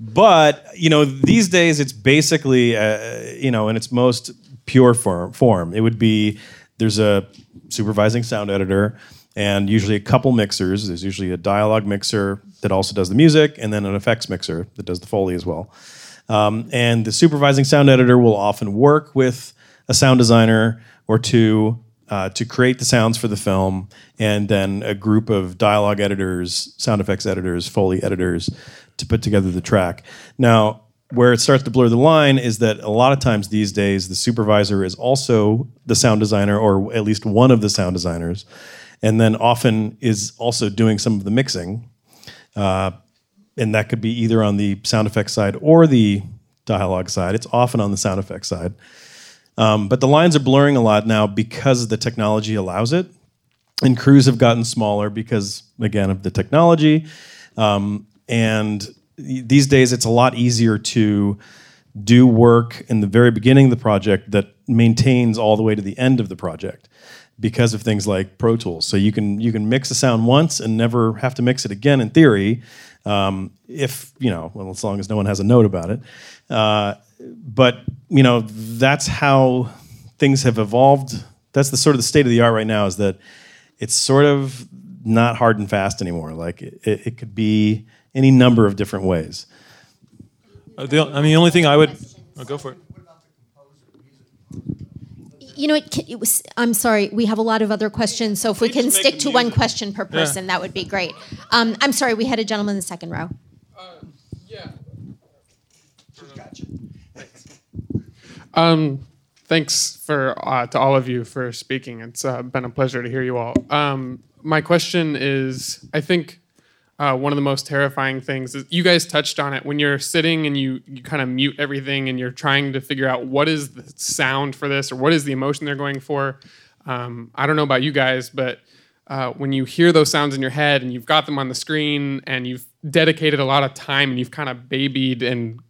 but you know, these days it's basically uh, you know, in its most pure form, form, it would be there's a supervising sound editor and usually a couple mixers. There's usually a dialogue mixer that also does the music, and then an effects mixer that does the foley as well. Um, and the supervising sound editor will often work with a sound designer or two uh, to create the sounds for the film, and then a group of dialogue editors, sound effects editors, Foley editors to put together the track. Now, where it starts to blur the line is that a lot of times these days the supervisor is also the sound designer or at least one of the sound designers and then often is also doing some of the mixing uh, and that could be either on the sound effects side or the dialogue side. It's often on the sound effects side. Um, but the lines are blurring a lot now because the technology allows it. And crews have gotten smaller because, again, of the technology. Um, and these days, it's a lot easier to do work in the very beginning of the project that maintains all the way to the end of the project because of things like Pro Tools. So you can you can mix a sound once and never have to mix it again in theory, Um, if you know, well, as long as no one has a note about it. Uh, but you know, that's how things have evolved. That's the sort of the state of the art right now. Is that it's sort of not hard and fast anymore. Like it, it could be any number of different ways. Uh, the, I mean, the only thing I would oh, go for it. You know, it, it was. I'm sorry. We have a lot of other questions, so if we can stick to one question per person, that would be great. Um, I'm sorry. We had a gentleman in the second row. yeah. Um, thanks for uh, to all of you for speaking. It's uh, been a pleasure to hear you all. Um, my question is, I think uh, one of the most terrifying things is you guys touched on it when you're sitting and you you kind of mute everything and you're trying to figure out what is the sound for this or what is the emotion they're going for. Um, I don't know about you guys, but uh, when you hear those sounds in your head and you've got them on the screen and you've dedicated a lot of time and you've kind of babied and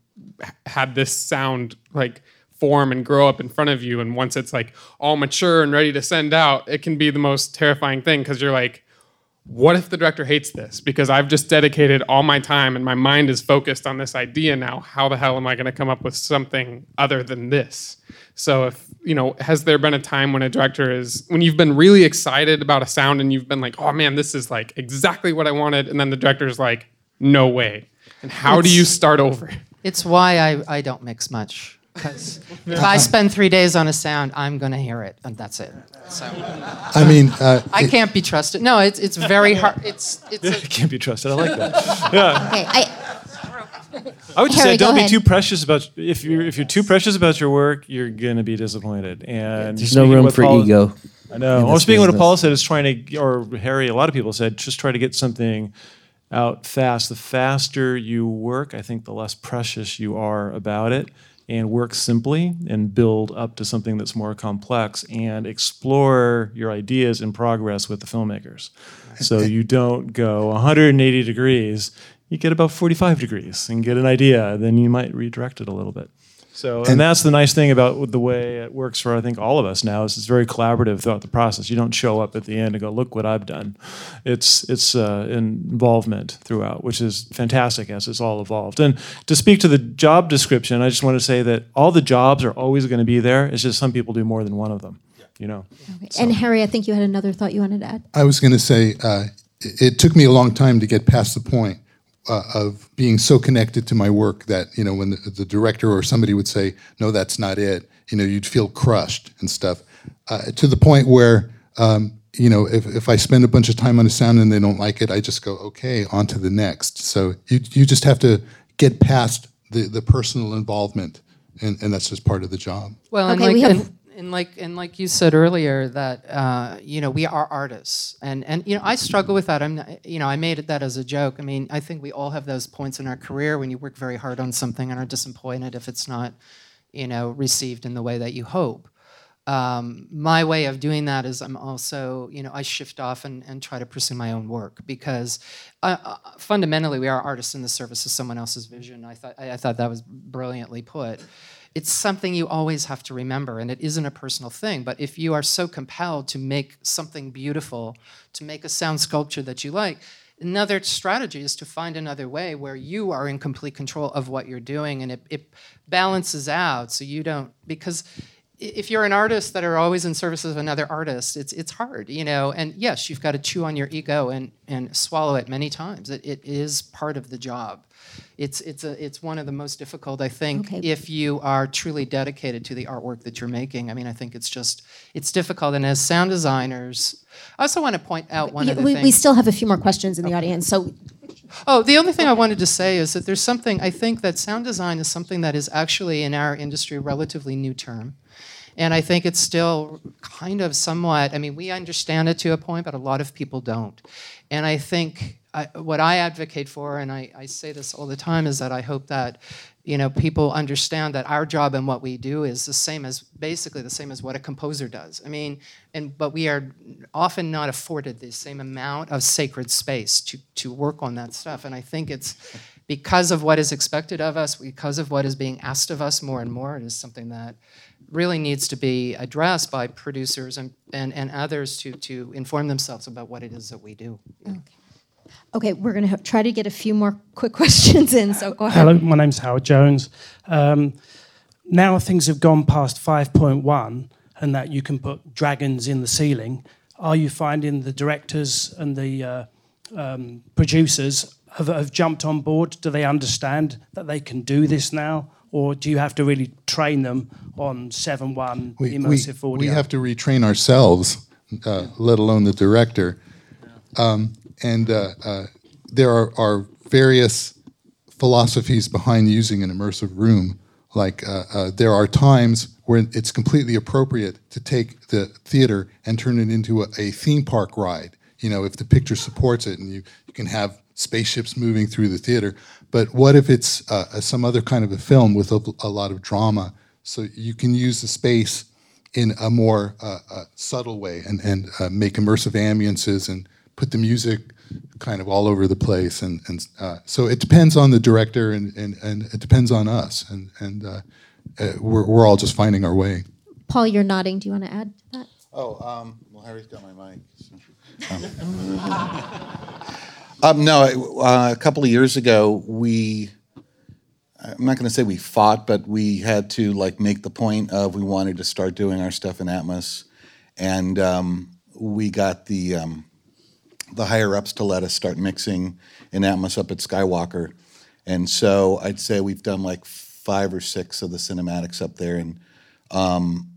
had this sound like form and grow up in front of you and once it's like all mature and ready to send out it can be the most terrifying thing because you're like what if the director hates this? Because i've just dedicated all my time and my mind is focused on this idea now. How the hell am i going to come up with something other than this? So if you know has there been a time when a director is when you've been really excited about a sound and you've been like oh man this is like exactly what i wanted and then the director's like no way. And how do you start over? It's why I, I don't mix much. Because if I spend three days on a sound, I'm going to hear it, and that's it. So I mean, uh, I can't be trusted. No, it's, it's very hard. It's, it's a, It can't be trusted. I like that. Yeah. Okay. I, I would just Harry, say don't be ahead. too precious about if you're if you're too precious about your work, you're gonna be disappointed. And There's no room for Paul- ego. I know. in Or this speaking what business. Paul said is trying to, or Harry, a lot of people said, just try to get something out fast. The faster you work, I think, the less precious you are about it. And work simply and build up to something that's more complex and explore your ideas in progress with the filmmakers. So you don't go 180 degrees, you get about 45 degrees and get an idea, then you might redirect it a little bit. So, and, that's the nice thing about the way it works for I think all of us now is it's very collaborative throughout the process. You don't show up at the end and go, "Look what I've done." It's it's uh, involvement throughout, which is fantastic as it's all evolved. And to speak to the job description, I just want to say that all the jobs are always going to be there. It's just some people do more than one of them. You know. and Harry, I think you had another thought you wanted to add. I was going to say uh, it, it took me a long time to get past the point uh, of being so connected to my work that you know when the, the director or somebody would say, "No, that's not it," you know, you'd feel crushed and stuff. Uh, to the point where um, you know, if, if I spend a bunch of time on a sound and they don't like it, I just go, "Okay, on to the next." So you you just have to get past the the personal involvement, and, and that's just part of the job. Well, Okay, like, we have- and, like and like you said earlier that uh, you know we are artists, and and you know I struggle with that. I'm you know I made that as a joke. I mean I think we all have those points in our career when you work very hard on something and are disappointed if it's not you know received in the way that you hope. Um, my way of doing that is I'm also, you know, I shift off and, and try to pursue my own work because uh, uh, fundamentally we are artists in the service of someone else's vision. I thought I, I thought that was brilliantly put. It's something you always have to remember, and it isn't a personal thing. But if you are so compelled to make something beautiful, to make a sound sculpture that you like, another strategy is to find another way where you are in complete control of what you're doing, and it, it balances out so you don't because if you're an artist that are always in service of another artist, it's it's hard, you know. And yes, you've got to chew on your ego and and swallow it many times. It, it is part of the job. It's it's a it's one of the most difficult, I think, Okay. if you are truly dedicated to the artwork that you're making. I mean, I think it's just it's difficult. And as sound designers, I also want to point out one Yeah, other we, thing. we still have a few more questions in the audience, so Oh, the only thing I wanted to say is that there's something, I think that sound design is something that is actually in our industry a relatively new term. And I think it's still kind of somewhat, I mean, we understand it to a point, but a lot of people don't. And I think I, what I advocate for, and I, I say this all the time, is that I hope that you know people understand that our job and what we do is the same as basically the same as what a composer does. I mean, and but we are often not afforded the same amount of sacred space to to work on that stuff. And I think it's because of what is expected of us, because of what is being asked of us more and more, it is something that really needs to be addressed by producers and, and, and others to, to inform themselves about what it is that we do. Okay, we're going to try to get a few more quick questions in, so go ahead. Hello, my name's Howard Jones. Um, now things have gone past 5.1 and that you can put dragons in the ceiling. Are you finding the directors and the uh, um, producers have, have jumped on board? Do they understand that they can do this now? Or do you have to really train them on 7.1 We, we, immersive audio? we have to retrain ourselves, uh, let alone the director. Um, and uh, uh, there are, are various philosophies behind using an immersive room. Like uh, uh, there are times where it's completely appropriate to take the theater and turn it into a, a theme park ride. You know, if the picture supports it, and you, you can have spaceships moving through the theater. But what if it's uh, some other kind of a film with a, a, lot of drama? So you can use the space in a more uh, uh, subtle way and, and uh, make immersive ambiances and put the music kind of all over the place. And, and uh, so it depends on the director and, and, and it depends on us. And, and uh, we're, we're all just finding our way. Paul, you're nodding. Do you want to add to that? Oh, um, well, Harry's got my mic. So. Um. Um, no, uh, a couple of years ago, we, I'm not going to say we fought, but we had to like make the point of we wanted to start doing our stuff in Atmos. And um, we got the, um, the higher ups to let us start mixing in Atmos up at Skywalker. And so I'd say we've done like five or six of the cinematics up there. And um,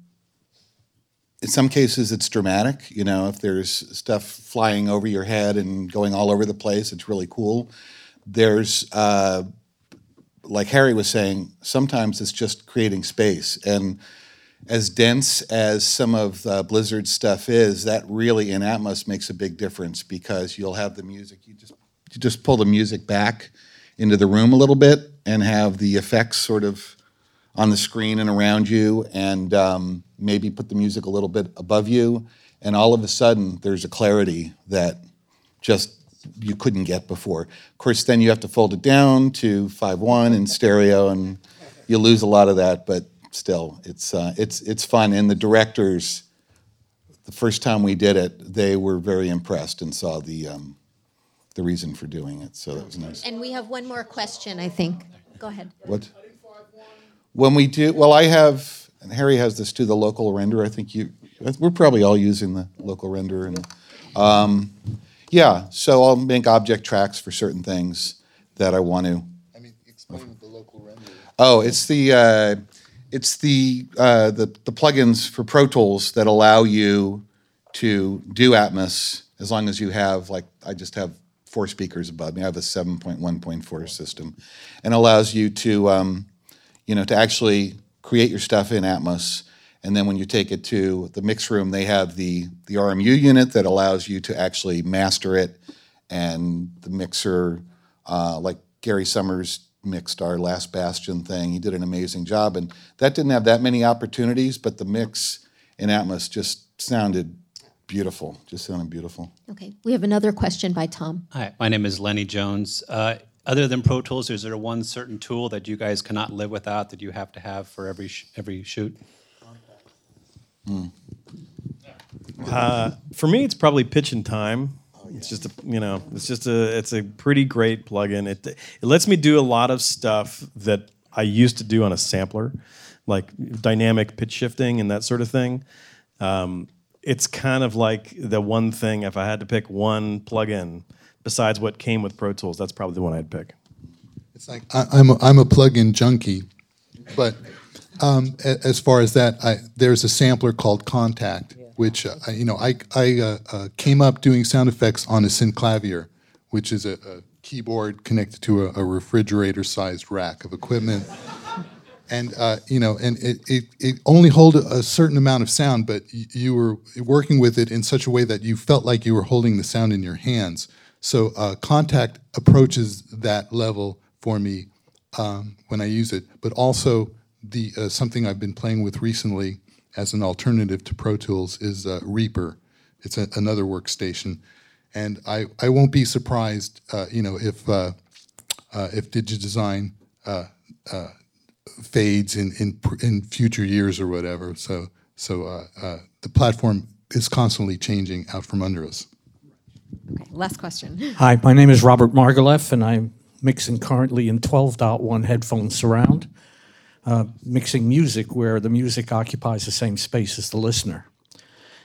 in some cases it's dramatic you know if there's stuff flying over your head and going all over the place it's really cool. There's uh, like harry was saying sometimes it's just creating space. And as dense as some of the blizzard stuff is that really in atmos makes a big difference because you'll have the music you just you just pull the music back into the room a little bit and have the effects sort of on the screen and around you. And um, maybe put the music a little bit above you, and all of a sudden there's a clarity that just you couldn't get before. Of course, then you have to fold it down to five one in stereo, and you lose a lot of that, but still, it's, uh, it's, it's fun. And the directors, the first time we did it, they were very impressed and saw the, um, the reason for doing it, so that was nice. And we have one more question, I think. Go ahead. What? When we do, well, I have and Harry has this too, the local render. I think you, we're probably all using the local render, and um, yeah. So I'll make object tracks for certain things that I want to. I mean, explain the local render. Oh, it's the uh, it's the uh, the the plugins for Pro Tools that allow you to do Atmos as long as you have like I just have four speakers above me. I have a 7.1.4 system, and allows you to um, you know to actually create your stuff in Atmos. And then when you take it to the mix room, they have the, the RMU unit that allows you to actually master it. And the mixer, uh, like Gary Summers mixed our Last Bastion thing, he did an amazing job. And that didn't have that many opportunities, but the mix in Atmos just sounded beautiful, just sounded beautiful. Okay, we have another question by Tom. Hi, my name is Lenny Jones. Uh, other than Pro Tools, is there one certain tool that you guys cannot live without that you have to have for every sh- every shoot? Mm. Uh, for me, it's probably pitch and time. It's just a you know, it's just a it's a pretty great plugin. It it lets me do a lot of stuff that I used to do on a sampler, like dynamic pitch shifting and that sort of thing. Um, it's kind of like the one thing if I had to pick one plugin besides what came with Pro Tools, that's probably the one I'd pick. It's like I, am a, I'm a plug-in junkie, but um, a, as far as that, I, there's a sampler called Kontakt, which uh, you know I I uh, uh, came up doing sound effects on a Synclavier, which is a, a keyboard connected to a, a refrigerator-sized rack of equipment. and uh, you know, and it, it, it only hold a certain amount of sound, but you were working with it in such a way that you felt like you were holding the sound in your hands. So uh, Kontakt approaches that level for me um, when I use it, but also the uh, something I've been playing with recently as an alternative to Pro Tools is uh, Reaper. It's a, another workstation, and I, I won't be surprised, uh, you know, if uh, uh, if DigiDesign fades in, in in future years or whatever. So so the platform is constantly changing out from under us. Okay, last question. Hi, my name is Robert Margouleff, and I'm mixing currently in 12.1 headphone surround, uh, mixing music where the music occupies the same space as the listener.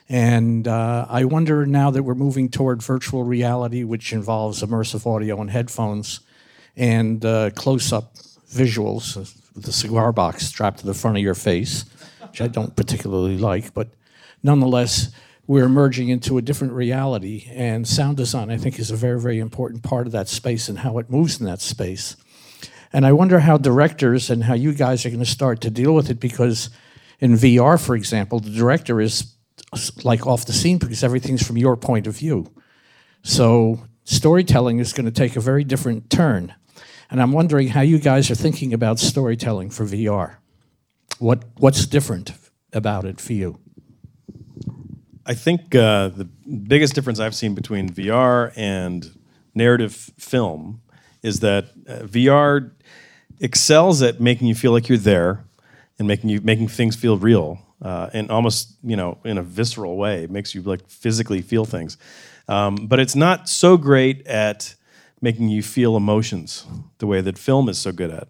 And uh, I wonder now that we're moving toward virtual reality, which involves immersive audio and headphones and uh, close up visuals with the cigar box strapped to the front of your face, which I don't particularly like, but nonetheless, we're emerging into a different reality. And sound design, I think, is a very, very important part of that space and how it moves in that space. And I wonder how directors and how you guys are going to start to deal with it because in VR, for example, the director is like off the scene because everything's from your point of view. So storytelling is going to take a very different turn. And I'm wondering how you guys are thinking about storytelling for VR. What what's different about it for you? I think uh, the biggest difference I've seen between VR and narrative film is that uh, VR excels at making you feel like you're there and making you making things feel real uh, and almost you know in a visceral way. It makes you like physically feel things, um, but it's not so great at making you feel emotions the way that film is so good at.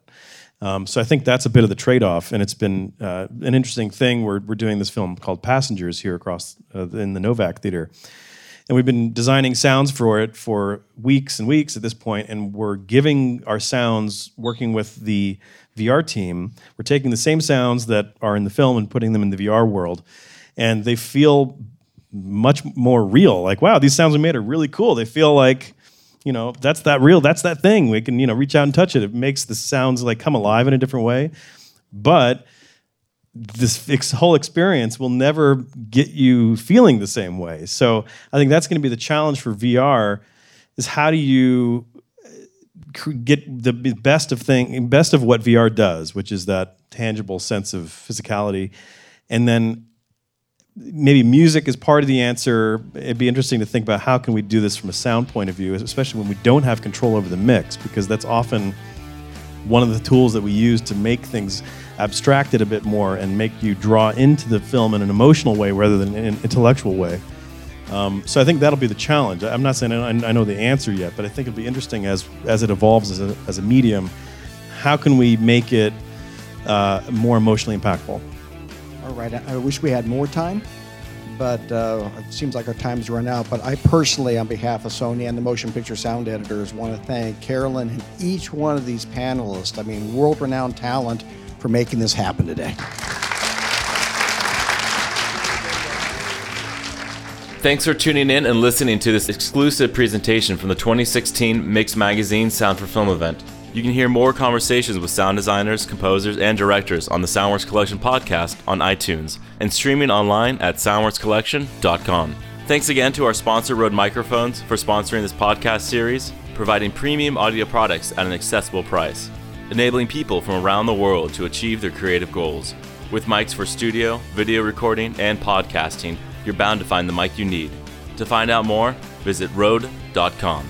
Um, so I think that's a bit of the trade-off, and it's been uh, an interesting thing. We're we're doing this film called Passengers here across uh, in the Novak Theater, and we've been designing sounds for it for weeks and weeks at this point, and we're giving our sounds working with the VR team. We're taking the same sounds that are in the film and putting them in the VR world, and they feel much more real. Like wow, these sounds we made are really cool. They feel like you know that's that real that's that thing. We can you know reach out and touch it. It makes the sounds like come alive in a different way. But this ex- whole experience will never get you feeling the same way. So i think that's going to be the challenge for vr is how do you uh, get the best of thing best of what vr does which is that tangible sense of physicality. And then maybe music is part of the answer. It'd be interesting to think about how can we do this from a sound point of view, especially when we don't have control over the mix, because that's often one of the tools that we use to make things abstracted a bit more and make you draw into the film in an emotional way rather than an intellectual way. Um, so I think that'll be the challenge. I'm not saying I, know the answer yet, but I think it'll be interesting as as it evolves as a, as a medium. How can we make it uh, more emotionally impactful? All right. I wish we had more time, but uh, it seems like our time's run out. But I personally, on behalf of Sony and the motion picture sound editors, want to thank Carolyn and each one of these panelists. I mean, world renowned talent for making this happen today. Thanks for tuning in and listening to this exclusive presentation from the 2016 Mix Magazine Sound for Film event. You can hear more conversations with sound designers, composers, and directors on the Soundworks Collection podcast on iTunes and streaming online at soundworkscollection.com. Thanks again to our sponsor, Rode Microphones, for sponsoring this podcast series, providing premium audio products at an accessible price, enabling people from around the world to achieve their creative goals. With mics for studio, video recording, and podcasting, you're bound to find the mic you need. To find out more, visit Rode.com.